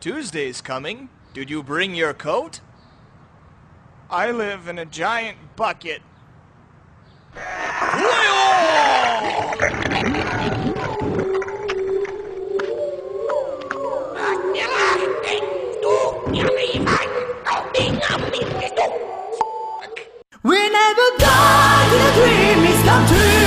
Tuesday's coming. Did you bring your coat? I live in a giant bucket. We're never gone till the dream is come true.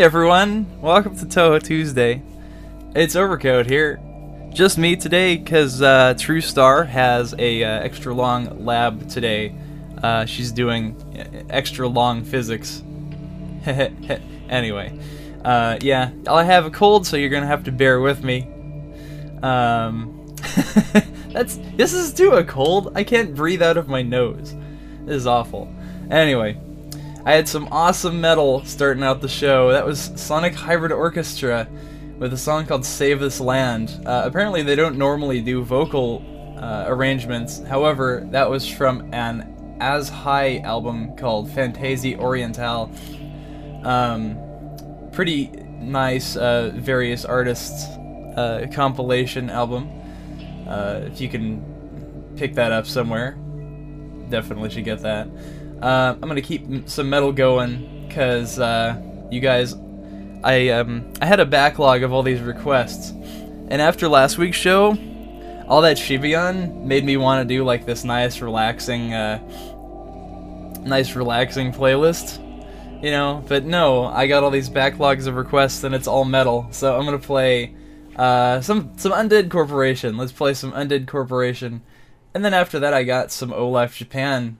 Everyone, welcome to Touhou Tuesday. It's Overcoat here. Just me today because uh, True Star has a uh, extra long lab today. Uh, she's doing uh, extra long physics. anyway, uh, yeah, I have a cold, so you're gonna have to bear with me. Um, that's this is too a cold. I can't breathe out of my nose. This is awful. Anyway, I had some awesome metal starting out the show. That was Sonic Hybrid Orchestra with a song called Save This Land. Uh, apparently, they don't normally do vocal uh, arrangements. However, that was from an As High album called Fantasie Orientale. Um, pretty nice, uh, various artists uh, compilation album. Uh, if you can pick that up somewhere, definitely should get that. Uh, I'm gonna keep some metal going because uh, you guys, I um, I had a backlog of all these requests, and after last week's show, all that Shibian made me want to do like this nice, relaxing, uh, nice, relaxing playlist. You know, but no, I got all these backlogs of requests and it's all metal, so I'm gonna play uh, some some Undead Corporation. Let's play some Undead Corporation, and then after that, I got some Olaf Japan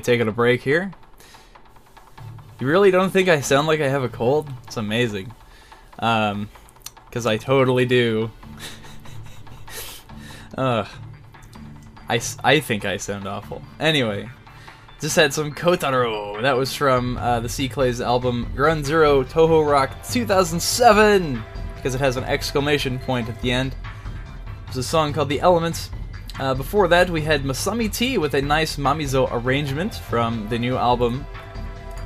Taking a break here. You really don't think I sound like I have a cold? It's amazing. Um, because I totally do. Ugh. I, I think I sound awful. Anyway, just had some Kotaro. That was from uh, the C Clays album Run Zero Touhou Rock 2007 because it has an exclamation point at the end. It was a song called The Elements. Uh, before that, we had Masami T with a nice Mamizou arrangement from the new album.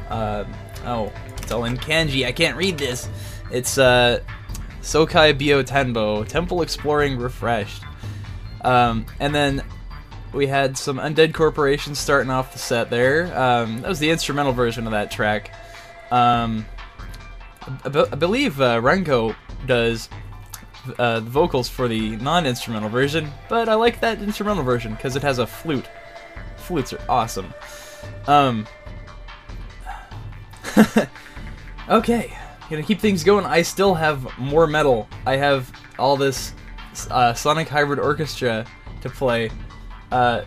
Uh, oh, it's all in kanji. I can't read this. It's uh, Sokai Bio Tenbo, Temple Exploring Refreshed. Um, and then we had some Undead Corporation starting off the set there. Um, that was the instrumental version of that track. Um, I, I believe uh, Renko does uh, vocals for the non-instrumental version, but I like that instrumental version because it has a flute. Flutes are awesome. Um. okay, gonna keep things going. I still have more metal. I have all this uh, Sonic Hybrid Orchestra to play. Uh,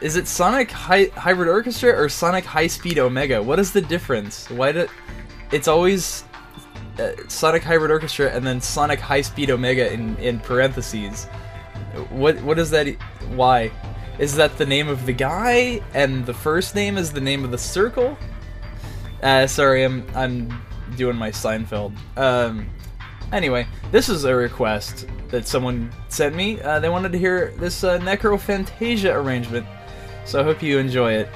is it Sonic Hy- Hybrid Orchestra or Sonic High Speed Omega? What is the difference? Why do it's always uh, Sonic Hybrid Orchestra and then Sonic High Speed Omega in in parentheses? What what is that? Why? Is that the name of the guy and the first name is the name of the circle? Uh, sorry, I'm I'm doing my Seinfeld. Um, anyway, this is a request that someone sent me. Uh, they wanted to hear this uh, Necrophantasia arrangement, so I hope you enjoy it.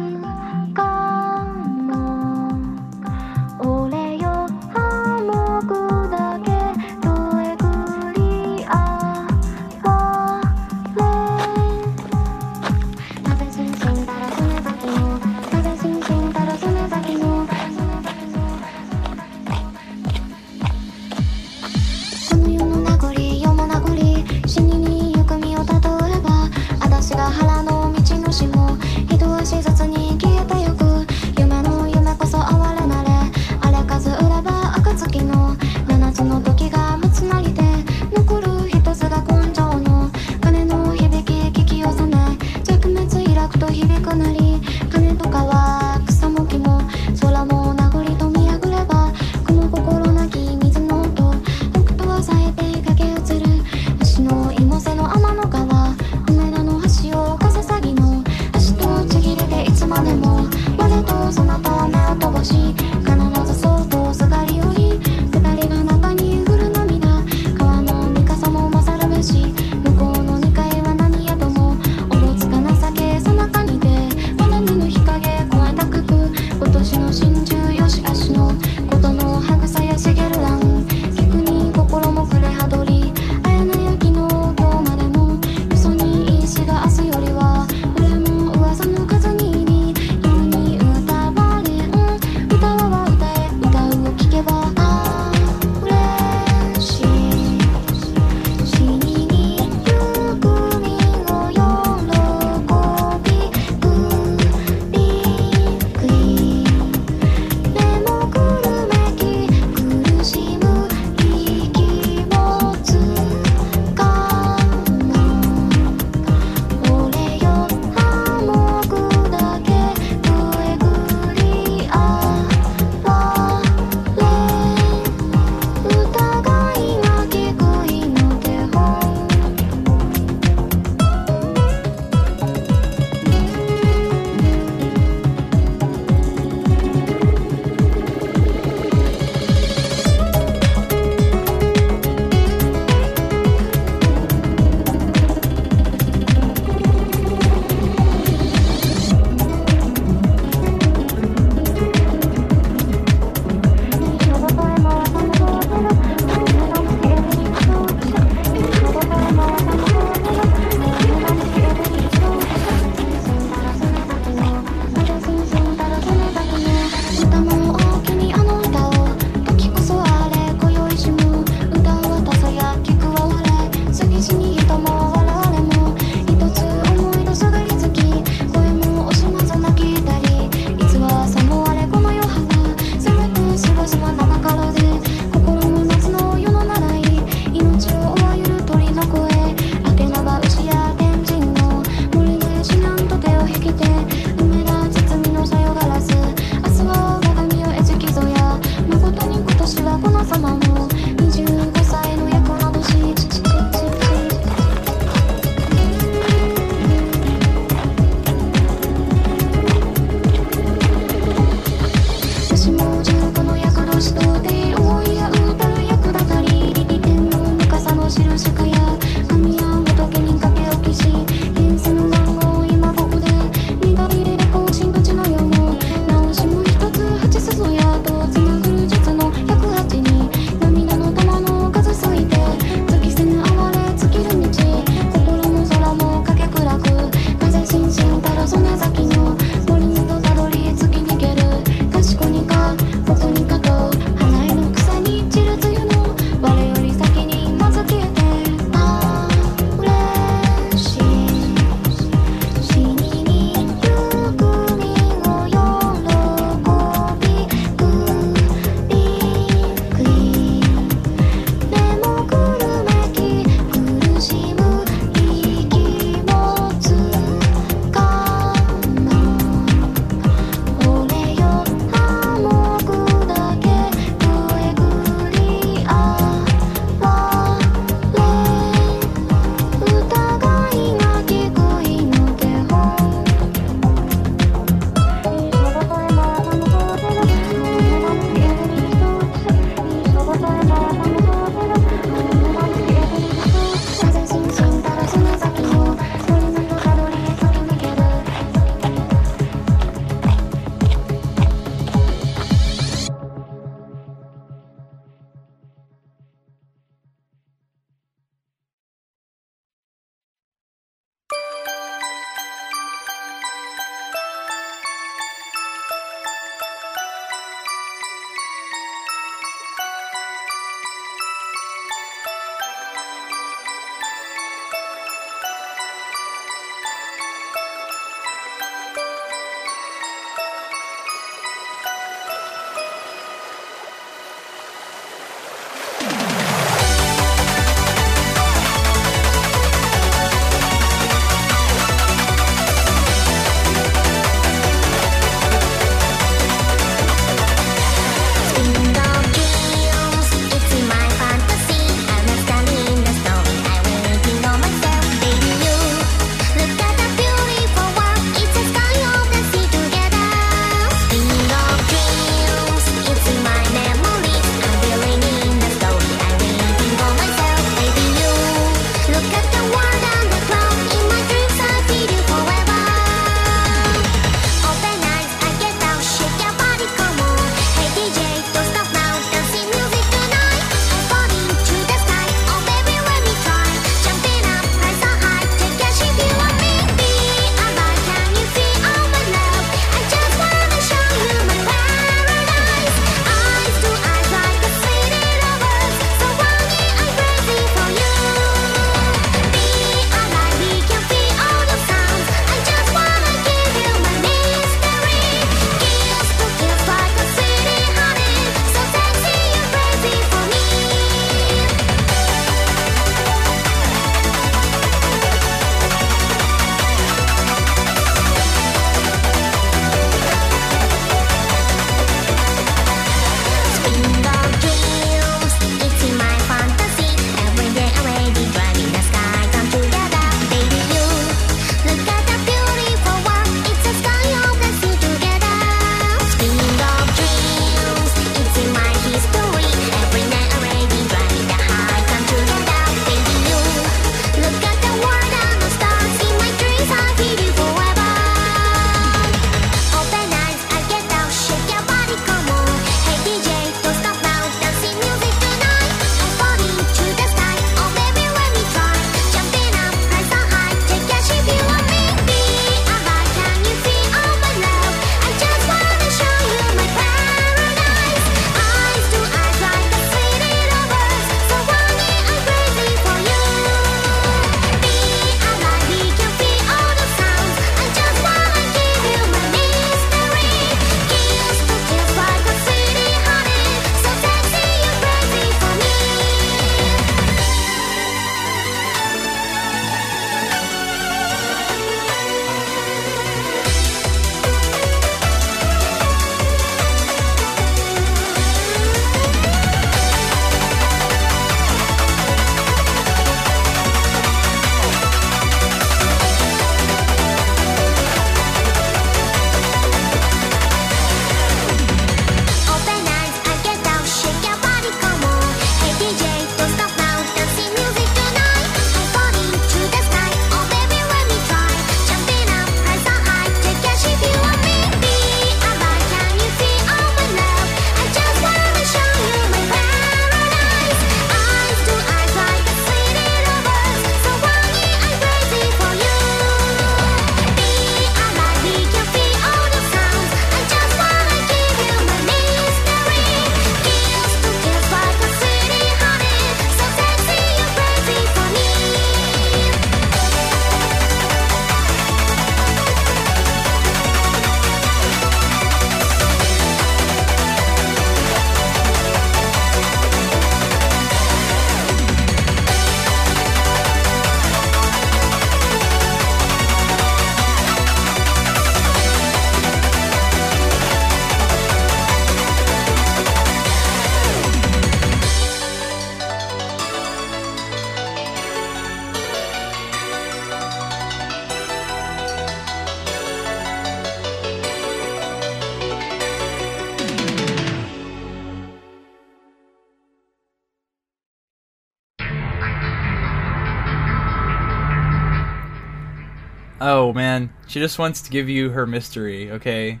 She just wants to give you her mystery, okay?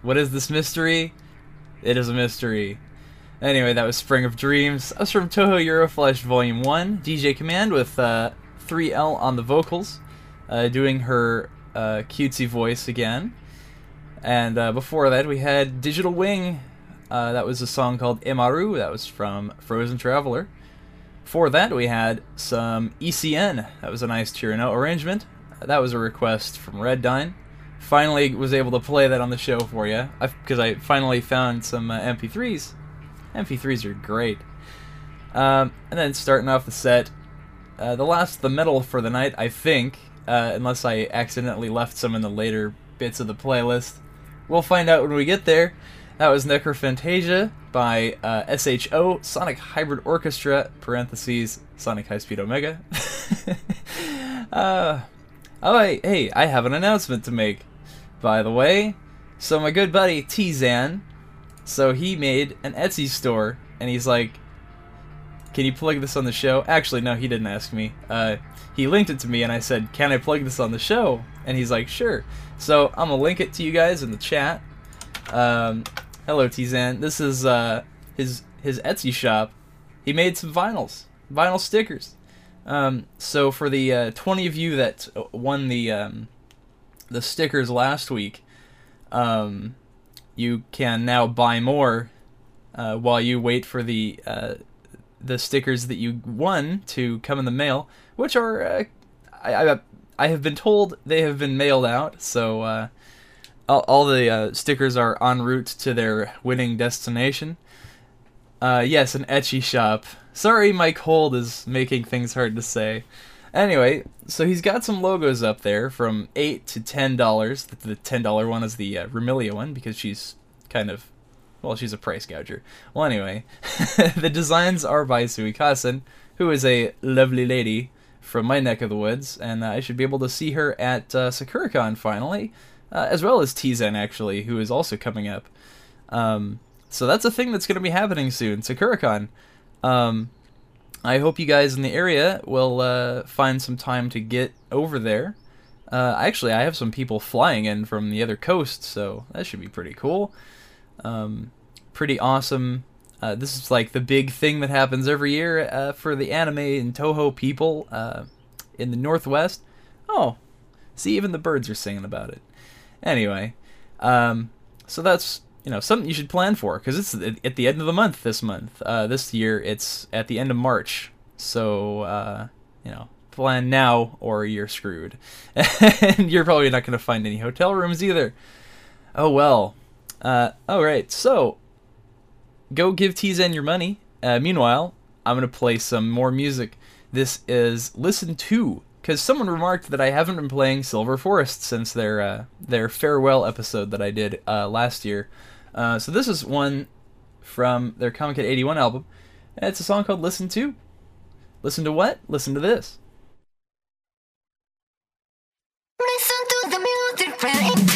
What is this mystery? It is a mystery. Anyway, that was Spring of Dreams. That was from Touhou Euroflash Volume 1. DJ Command with uh, 3L on the vocals, uh, doing her uh, cutesy voice again. And uh, before that, we had Digital Wing. Uh, that was a song called Emaru. That was from Frozen Traveler. Before that, we had some ECN. That was a nice Tirano arrangement. That was a request from Red Dine. Finally, was able to play that on the show for you because I finally found some uh, MP3s. MP3s are great. Um, and then starting off the set, uh, the last the metal for the night, I think, uh, unless I accidentally left some in the later bits of the playlist. We'll find out when we get there. That was Necrophantasia by uh, SHO Sonic Hybrid Orchestra (parentheses Sonic High Speed Omega). uh, oh, I, hey, I have an announcement to make. By the way, so my good buddy T-Zan, so he made an Etsy store, and he's like, "Can you plug this on the show?" Actually, no, he didn't ask me. Uh, he linked it to me, and I said, "Can I plug this on the show?" And he's like, "Sure." So I'm gonna link it to you guys in the chat. Um, hello, Tizan. This is uh, his his Etsy shop. He made some vinyls, vinyl stickers. Um, so for the uh, 20 of you that won the um, the stickers last week, um, you can now buy more uh, while you wait for the uh, the stickers that you won to come in the mail, which are uh, I, I I have been told they have been mailed out. So uh, all, all the uh, stickers are en route to their winning destination. Uh, yes, an etchy shop. Sorry, Mike Hold is making things hard to say. Anyway, so he's got some logos up there from eight to ten dollars. The ten dollar one is the uh, Remilia one because she's kind of, well, she's a price gouger. Well, anyway, the designs are by Suikasen, who is a lovely lady from my neck of the woods, and uh, I should be able to see her at uh, SakuraCon finally, uh, as well as Tizen actually, who is also coming up. Um, so that's a thing that's going to be happening soon, SakuraCon. Um, I hope you guys in the area will uh, find some time to get over there. Uh, actually, I have some people flying in from the other coast, so that should be pretty cool. Um, pretty awesome. Uh, this is like the big thing that happens every year uh, for the anime and Touhou people uh, in the Northwest. Oh, see, even the birds are singing about it. Anyway, um, so that's you know something you should plan for because it's at the end of the month this month. Uh, this year it's at the end of March, so uh, you know plan now or you're screwed, and you're probably not going to find any hotel rooms either. Oh well. Uh, all right, so go give Tizen your money. Uh, meanwhile, I'm gonna play some more music. This is Listen to, because someone remarked that I haven't been playing Silver Forest since their uh, their farewell episode that I did uh, last year. Uh, so this is one from their Comiket 81 album, and it's a song called Listen to. Listen to what? Listen to this. Listen to the music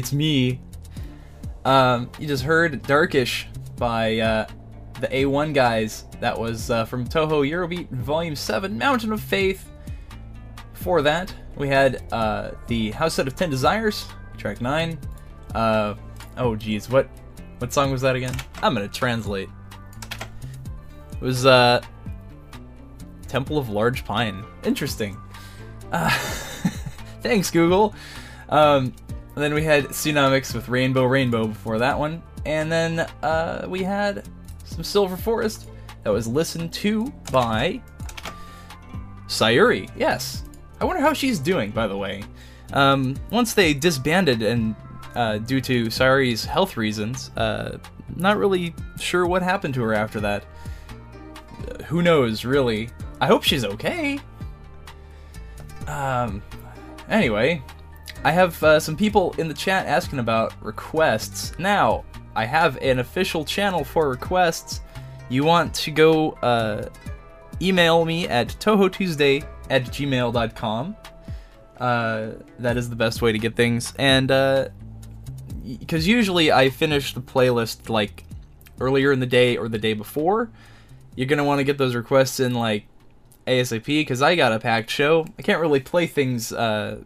It's me. Um, you just heard Darkish by uh, the A-One guys. That was uh, from Touhou Eurobeat Volume 7, Mountain of Faith. Before that, we had uh, the House Set of Ten Desires, track 9. Uh, oh, geez, what, what song was that again? I'm gonna translate. It was uh, Temple of Large Pine. Interesting. Uh, thanks, Google. Um, and then we had Tsunomics with Rainbow Rainbow before that one. And then uh, we had some Silver Forest that was listened to by Sayuri. Yes. I wonder how she's doing, by the way. Um, once they disbanded and uh, due to Sayuri's health reasons, uh, not really sure what happened to her after that. Uh, who knows, really? I hope she's okay. Um, anyway, I have uh, some people in the chat asking about requests. Now, I have an official channel for requests. You want to go uh, email me at touhoutuesday at gmail.com. Uh, that is the best way to get things. And, because usually I finish the playlist like earlier in the day or the day before. You're going to want to get those requests in like ASAP because I got a packed show. I can't really play things uh,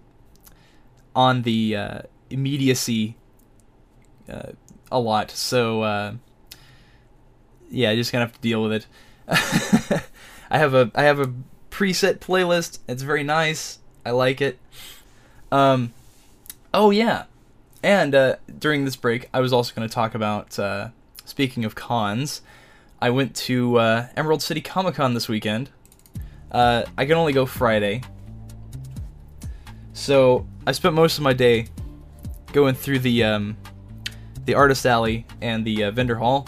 on the uh, immediacy uh, a lot, so uh, yeah, I just gonna have to deal with it. I have a I have a preset playlist. It's very nice. I like it. Um, oh yeah, and uh, during this break, I was also going to talk about. Uh, speaking of cons, I went to uh, Emerald City Comic Con this weekend. Uh, I can only go Friday. So I spent most of my day going through the um, the artist alley and the uh, vendor hall,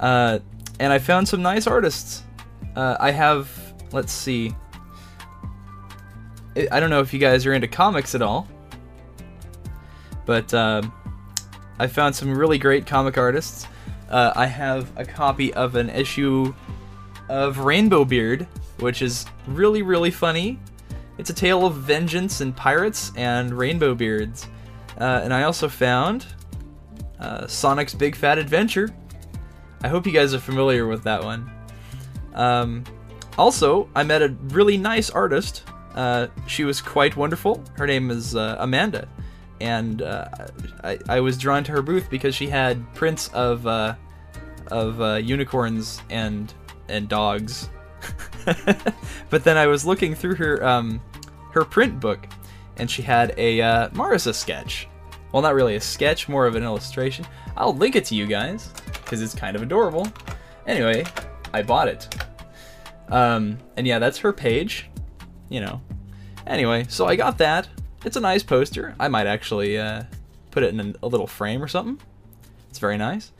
uh, and I found some nice artists. Uh, I have, let's see. I- don't know if you guys are into comics at all, but um, I found some really great comic artists. Uh, I have a copy of an issue of Rainbow Beard, which is really, really funny. It's a tale of vengeance and pirates and rainbow beards. Uh, and I also found uh, Sonic's Big Fat Adventure. I hope you guys are familiar with that one. Um, also, I met a really nice artist. Uh, she was quite wonderful. Her name is uh, Amanda. And uh, I, I was drawn to her booth because she had prints of uh, of unicorns and and dogs. but then I was looking through her um, her print book, and she had a uh, Marisa sketch. Well, not really a sketch, more of an illustration. I'll link it to you guys because it's kind of adorable. Anyway, I bought it. Um, and yeah, that's her page. You know. Anyway, so I got that. It's a nice poster. I might actually uh, put it in a little frame or something. It's very nice.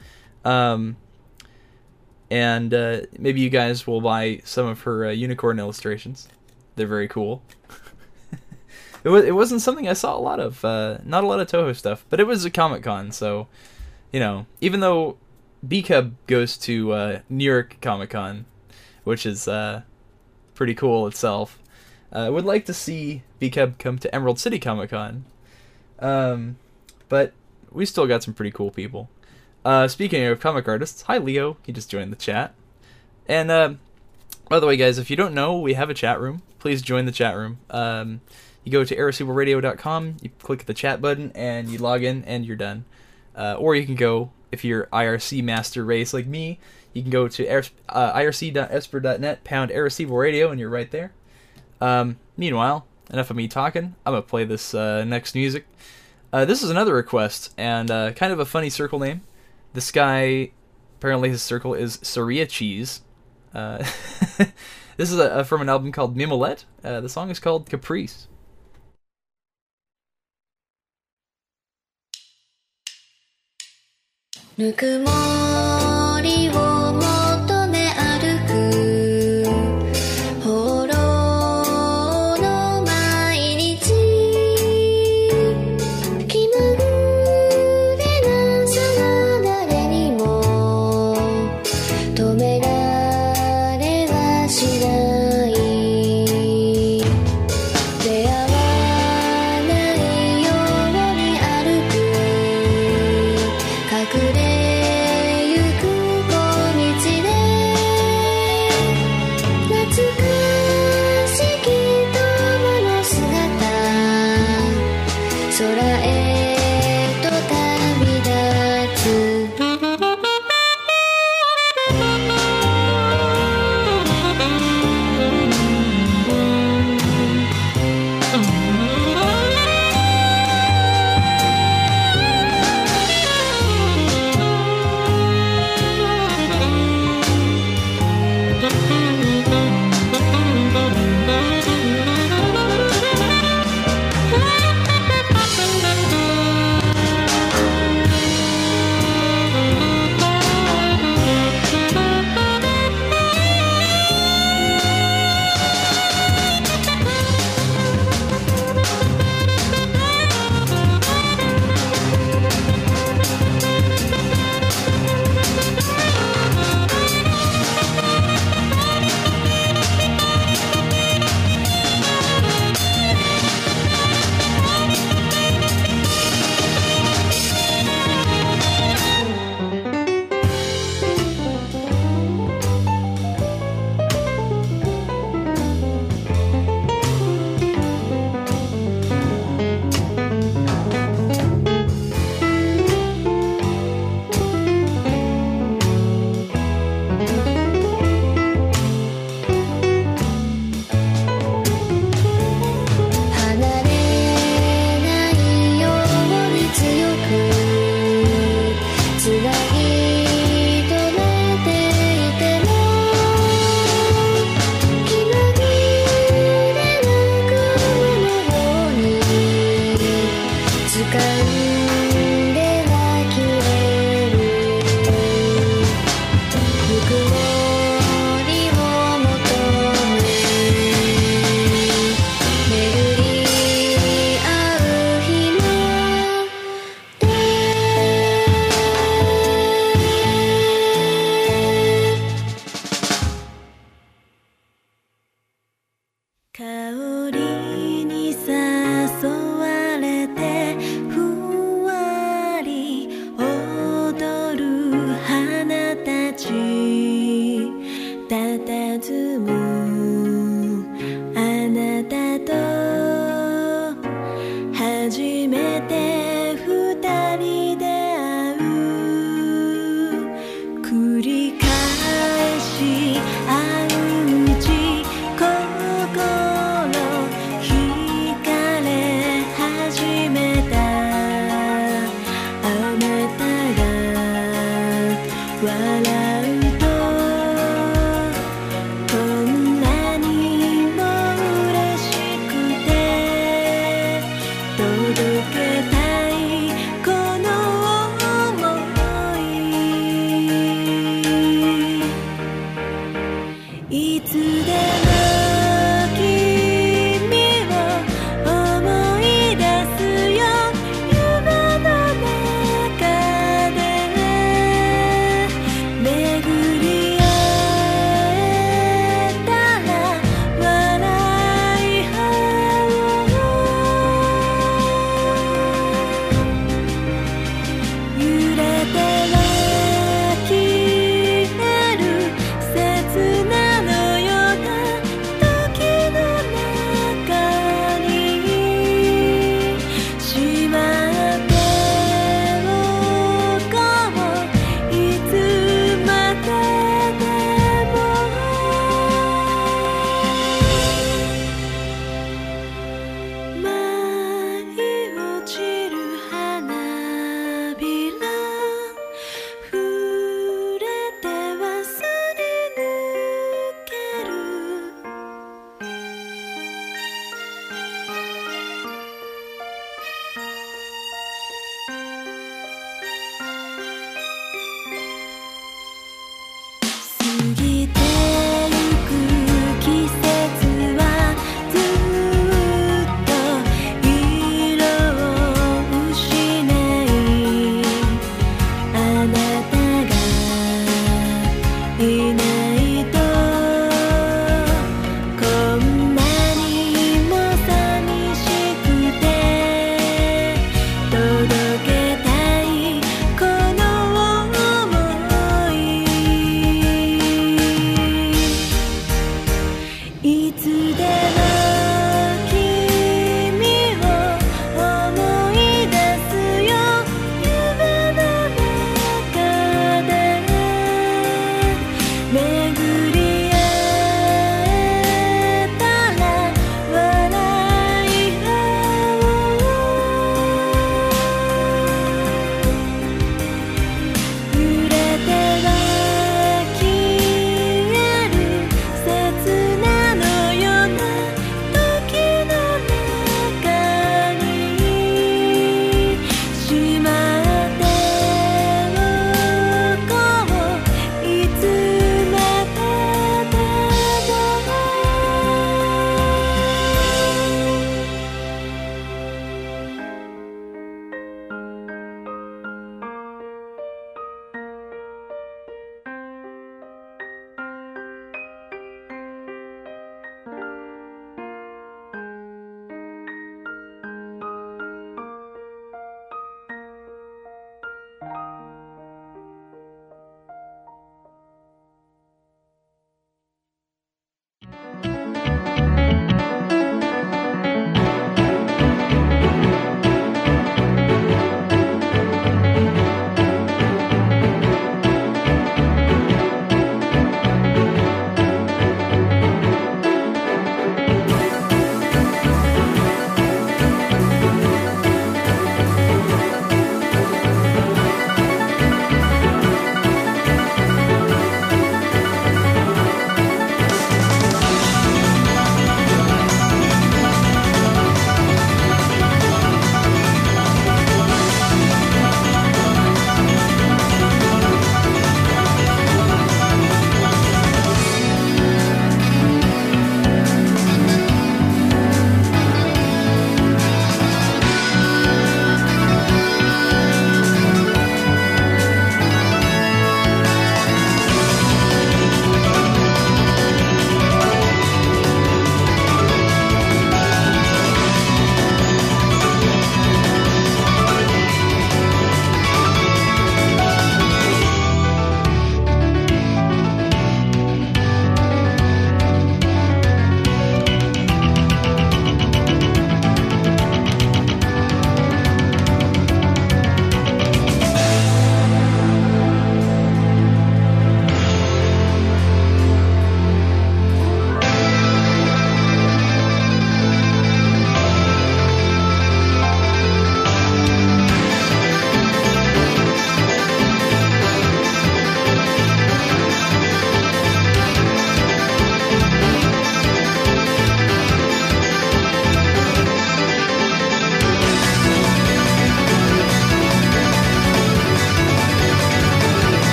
Um, and uh, maybe you guys will buy some of her uh, unicorn illustrations. They're very cool. it was it wasn't something I saw a lot of. Uh, not a lot of Touhou stuff, but it was a Comic Con, so you know, even though B Cub goes to uh, New York Comic Con, which is uh, pretty cool itself. I would like to see B Cub come to Emerald City Comic Con. Um, but we still got some pretty cool people. Uh, speaking of comic artists, hi Leo, he just joined the chat. And uh, by the way, guys, if you don't know, we have a chat room. Please join the chat room. Um, you go to irreversibleradio.com, you click the chat button, and you log in, and you're done. Uh, or you can go, if you're IRC master race like me, you can go to uh, irc.esper.net, pound irreversible and you're right there. Um, meanwhile, enough of me talking. I'm gonna play this uh, next music. Uh, this is another request, and uh, kind of a funny circle name. This guy, apparently his circle is Soria Cheese. Uh, this is a, from an album called Mimolette. Uh, the song is called Caprice.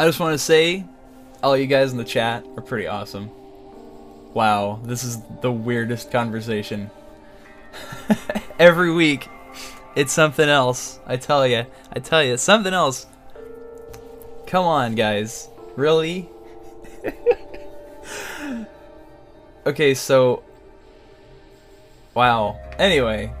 I just want to say, all you guys in the chat are pretty awesome. Wow, this is the weirdest conversation. Every week, it's something else. I tell you, I tell you, something else. Come on, guys, really? okay, so, wow. Anyway,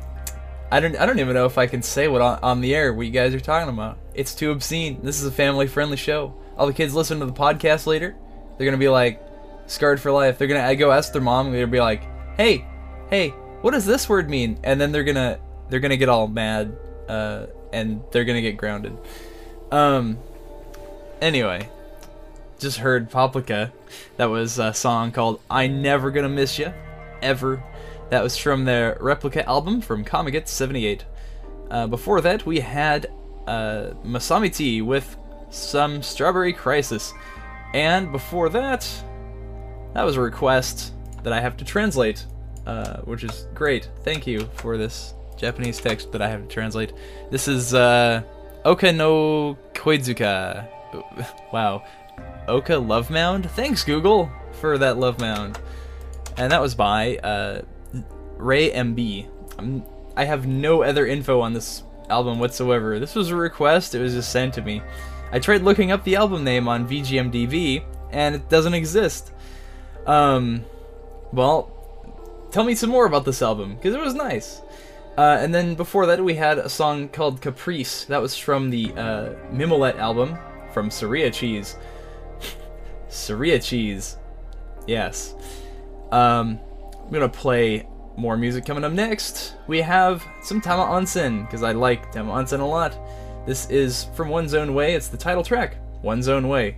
I don't, I don't even know if I can say what on, on the air what you guys are talking about. It's too obscene. This is a family-friendly show. All the kids listen to the podcast later. They're gonna be like, scarred for life. They're gonna go ask their mom. They're gonna be like, hey, hey, what does this word mean? And then they're gonna, they're gonna get all mad, uh, and they're gonna get grounded. Um. Anyway, just heard Paprika. That was a song called "I Never Gonna Miss You," ever. That was from their Replica album from Comic '78. Uh, before that, we had uh, Masami T with some Strawberry Crisis. And before that, that was a request that I have to translate, uh, which is great. Thank you for this Japanese text that I have to translate. This is uh, Oka no Koizuka. Wow. Oka Love Mound? Thanks, Google, for that Love Mound. And that was by uh, Ray MB. I'm, I have no other info on this album whatsoever. This was a request, it was just sent to me. I tried looking up the album name on VGMDB, and it doesn't exist. Um, well, tell me some more about this album, because it was nice. Uh, and then before that, we had a song called Caprice. That was from the uh, Mimolet album from Saria Cheese. Saria Cheese. Yes. Um, I'm gonna play more music coming up next. We have some Tama Onsen, because I like Tama Onsen a lot. This is from One Zone Way. It's the title track, One Zone Way.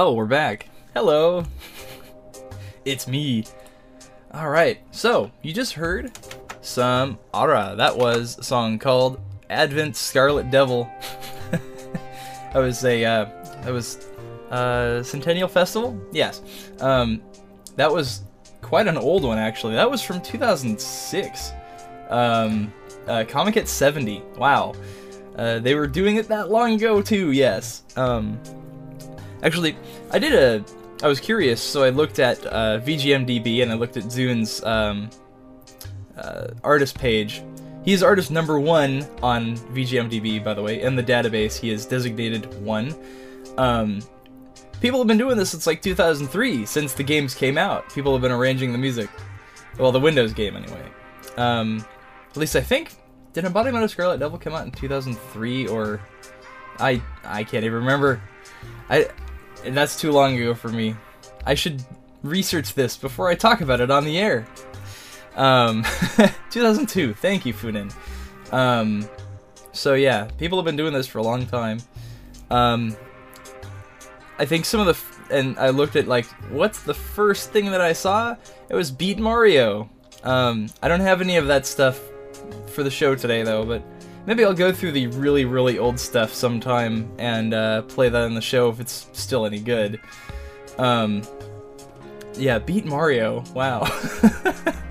Oh, we're back. Hello. It's me. Alright, so you just heard some Ara. That was a song called Advent Scarlet Devil. that was a uh, that was uh, Centennial Festival? Yes. Um, that was quite an old one actually. That was from 2006. Um, uh, Comiket 70. Wow. Uh, they were doing it that long ago too. Yes. Um, actually, I did a. I was curious, so I looked at uh, VGMDB and I looked at ZUN's um, uh, artist page. He's artist number one on VGMDB, by the way. In the database, he is designated one. Um, people have been doing this since like 2003, since the games came out. People have been arranging the music. Well, the Windows game, anyway. Um, at least I think. Did Embodiment of Scarlet Devil come out in 2003 or. I I can't even remember. I that's too long ago for me. I should research this before I talk about it on the air. Um, 2002. Thank you, Funin. Um, so yeah, people have been doing this for a long time. Um, I think some of the f- and I looked at like what's the first thing that I saw? It was Beat Mario. Um, I don't have any of that stuff for the show today though, but maybe I'll go through the really really old stuff sometime and uh, play that on the show if it's still any good. Um, yeah, Beat Mario. Wow.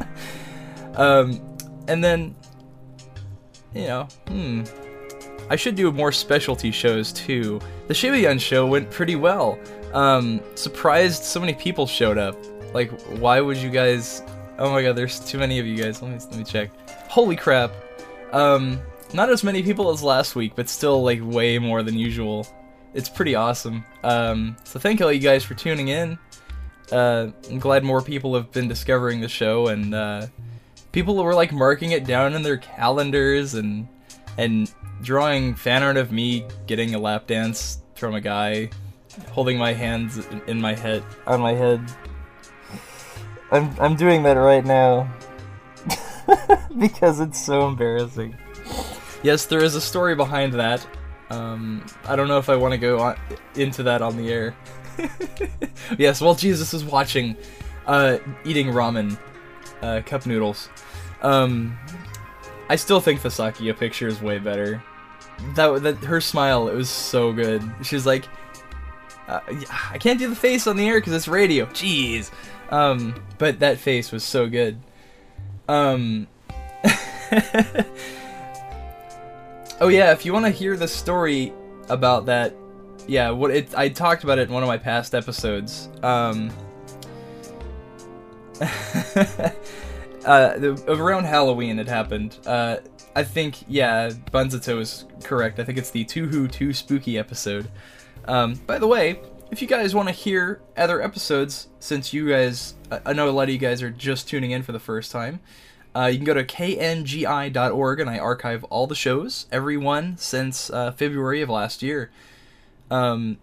um, and then you know, hmm. I should do more specialty shows too. The Shibayan show went pretty well. Um, surprised so many people showed up. Like, why would you guys? Oh my god, there's too many of you guys. Let me let me check. Holy crap! Um, not as many people as last week, but still like way more than usual. It's pretty awesome. Um, so thank all you guys for tuning in. Uh, I'm glad more people have been discovering the show, and uh, people were like marking it down in their calendars and and drawing fan art of me getting a lap dance from a guy holding my hands in- my head on my head. I'm I'm doing that right now because it's so embarrassing. Yes, there is a story behind that. Um, I don't know if I want to go on, into that on the air. yes, while Jesus is watching, uh, eating ramen, uh, cup noodles. Um, I still think the Sakia picture is way better. That that her smile, it was so good. She's like, uh, I can't do the face on the air because it's radio. Jeez. Um, but that face was so good. Um. oh yeah, if you want to hear the story about that, yeah, what it I talked about it in one of my past episodes. Um. uh, the, around Halloween it happened. Uh, I think yeah, Bunzato is correct. I think it's the Two Who Two Spooky episode. Um, by the way, if you guys want to hear other episodes, since you guys, I know a lot of you guys are just tuning in for the first time, uh, you can go to kngi.org and I archive all the shows, every one since uh, February of last year. Um,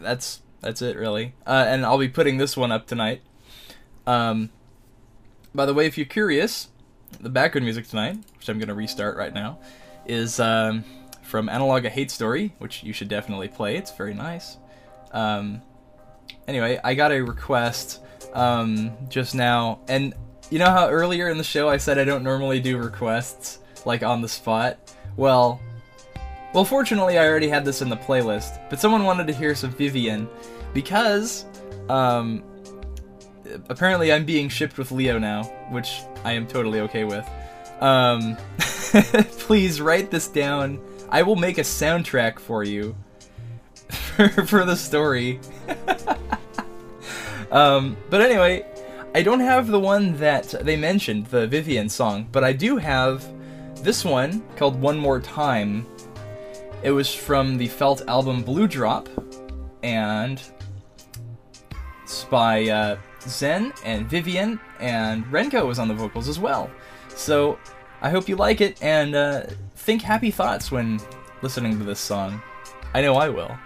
that's that's it really, uh, and I'll be putting this one up tonight. Um, by the way, if you're curious, the background music tonight, which I'm going to restart right now, is um, from Analog A Hate Story, which you should definitely play. It's very nice. Um, anyway, I got a request um, just now, and you know how earlier in the show I said I don't normally do requests like on the spot? Well, well, fortunately, I already had this in the playlist, but someone wanted to hear some Vivienne because um, apparently I'm being shipped with Leo now, which I am totally okay with. Um, please write this down. I will make a soundtrack for you for, for the story. um, but anyway, I don't have the one that they mentioned, the Vivienne song, but I do have this one called One More Time. It was from the Felt album Blue Drop, and it's by uh, Zen and Vivienne, and Renko was on the vocals as well. So I hope you like it, and uh, think happy thoughts when listening to this song. I know I will.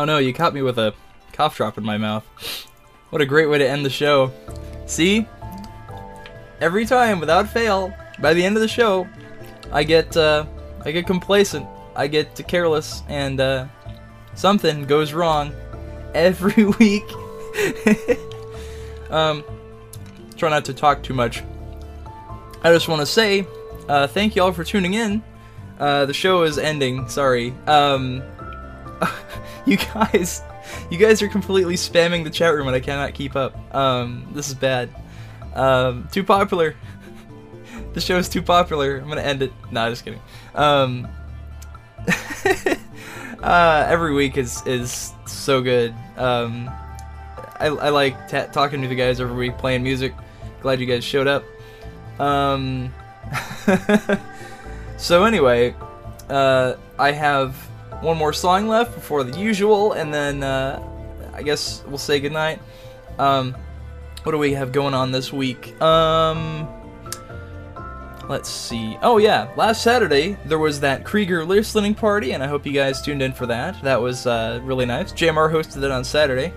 Oh no, you caught me with a cough drop in my mouth. What a great way to end the show. See? Every time, without fail, by the end of the show, I get uh, I get complacent. I get careless, and uh, something goes wrong every week. um, try not to talk too much. I just want to say uh, thank you all for tuning in. Uh, the show is ending. Sorry. Um, you guys, you guys are completely spamming the chat room, and I cannot keep up. Um, this is bad. Um, too popular. the show is too popular. I'm gonna end it. Nah, just kidding. Um, uh, every week is is so good. Um, I, I like ta talking to the guys every week, playing music. Glad you guys showed up. Um, so anyway, uh, I have one more song left before the usual, and then uh, I guess we'll say goodnight. Um, what do we have going on this week? Um, let's see. Oh yeah, last Saturday there was that Krieger listening party, and I hope you guys tuned in for that. That was uh, really nice. JMR hosted it on Saturday.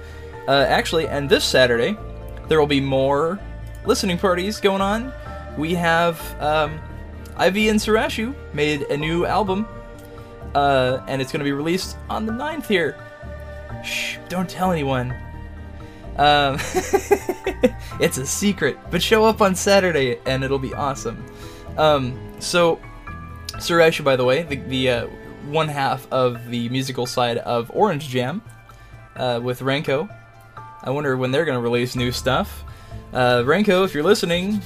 Uh, actually, and this Saturday there will be more listening parties going on. We have um, Ivy and Surashu made a new album, uh, and it's going to be released on the 9th here. Shh, don't tell anyone. Um, it's a secret, but show up on Saturday and it'll be awesome. Um, so, Surashu, by the way, the, the uh, one half of the musical side of Orange Jam uh, with Renko. I wonder when they're going to release new stuff. Uh, Renko, if you're listening,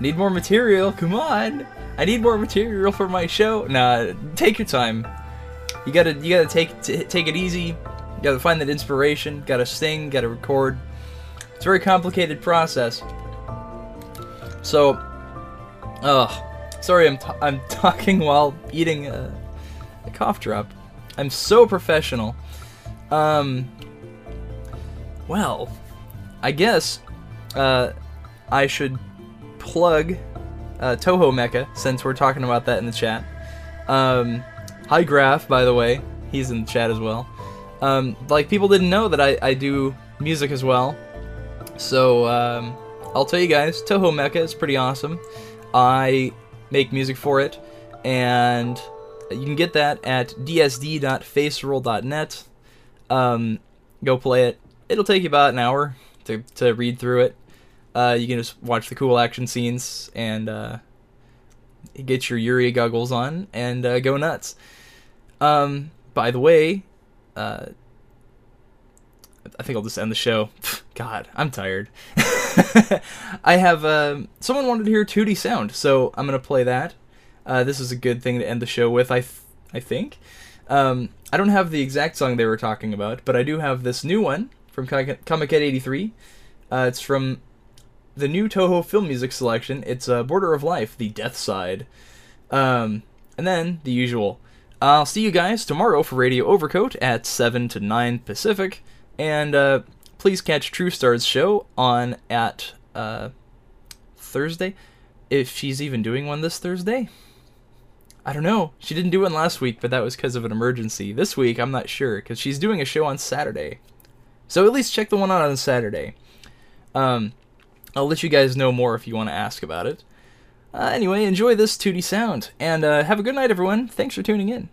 need more material. Come on, I need more material for my show. Nah, take your time. You gotta, you gotta take take it easy. You gotta find that inspiration. Gotta sing. Gotta record. It's a very complicated process. So, ugh, sorry, I'm t- I'm talking while eating a, a cough drop. I'm so professional. Um, well, I guess uh, I should plug uh, Touhou Mecha since we're talking about that in the chat. Um, hi Graph, by the way, he's in the chat as well. Um, like people didn't know that I, I do music as well, so um, I'll tell you guys, Touhou Mecha is pretty awesome. I make music for it, and you can get that at dsd.faceroll.net. Um, go play it. It'll take you about an hour to, to read through it. Uh, you can just watch the cool action scenes and uh, get your Yuri goggles on and uh, go nuts. Um, by the way, uh, I think I'll just end the show. God, I'm tired. I have um someone wanted to hear 2D sound, so I'm gonna play that. Uh, this is a good thing to end the show with, I th- I think. Um, I don't have the exact song they were talking about, but I do have this new one from Comiket 83. Uh, it's from the new Touhou film music selection. It's uh, Border of Life, the Death Side. Um, and then the usual. I'll see you guys tomorrow for Radio Overcoat at 7 to 9 Pacific. And uh, please catch TrueStar's show on at uh, Thursday. If she's even doing one this Thursday. I don't know. She didn't do one last week, but that was because of an emergency. This week, I'm not sure, because she's doing a show on Saturday. So at least check the one out on Saturday. Um, I'll let you guys know more if you want to ask about it. Uh, anyway, enjoy this 2D sound, and uh, have a good night, everyone. Thanks for tuning in.「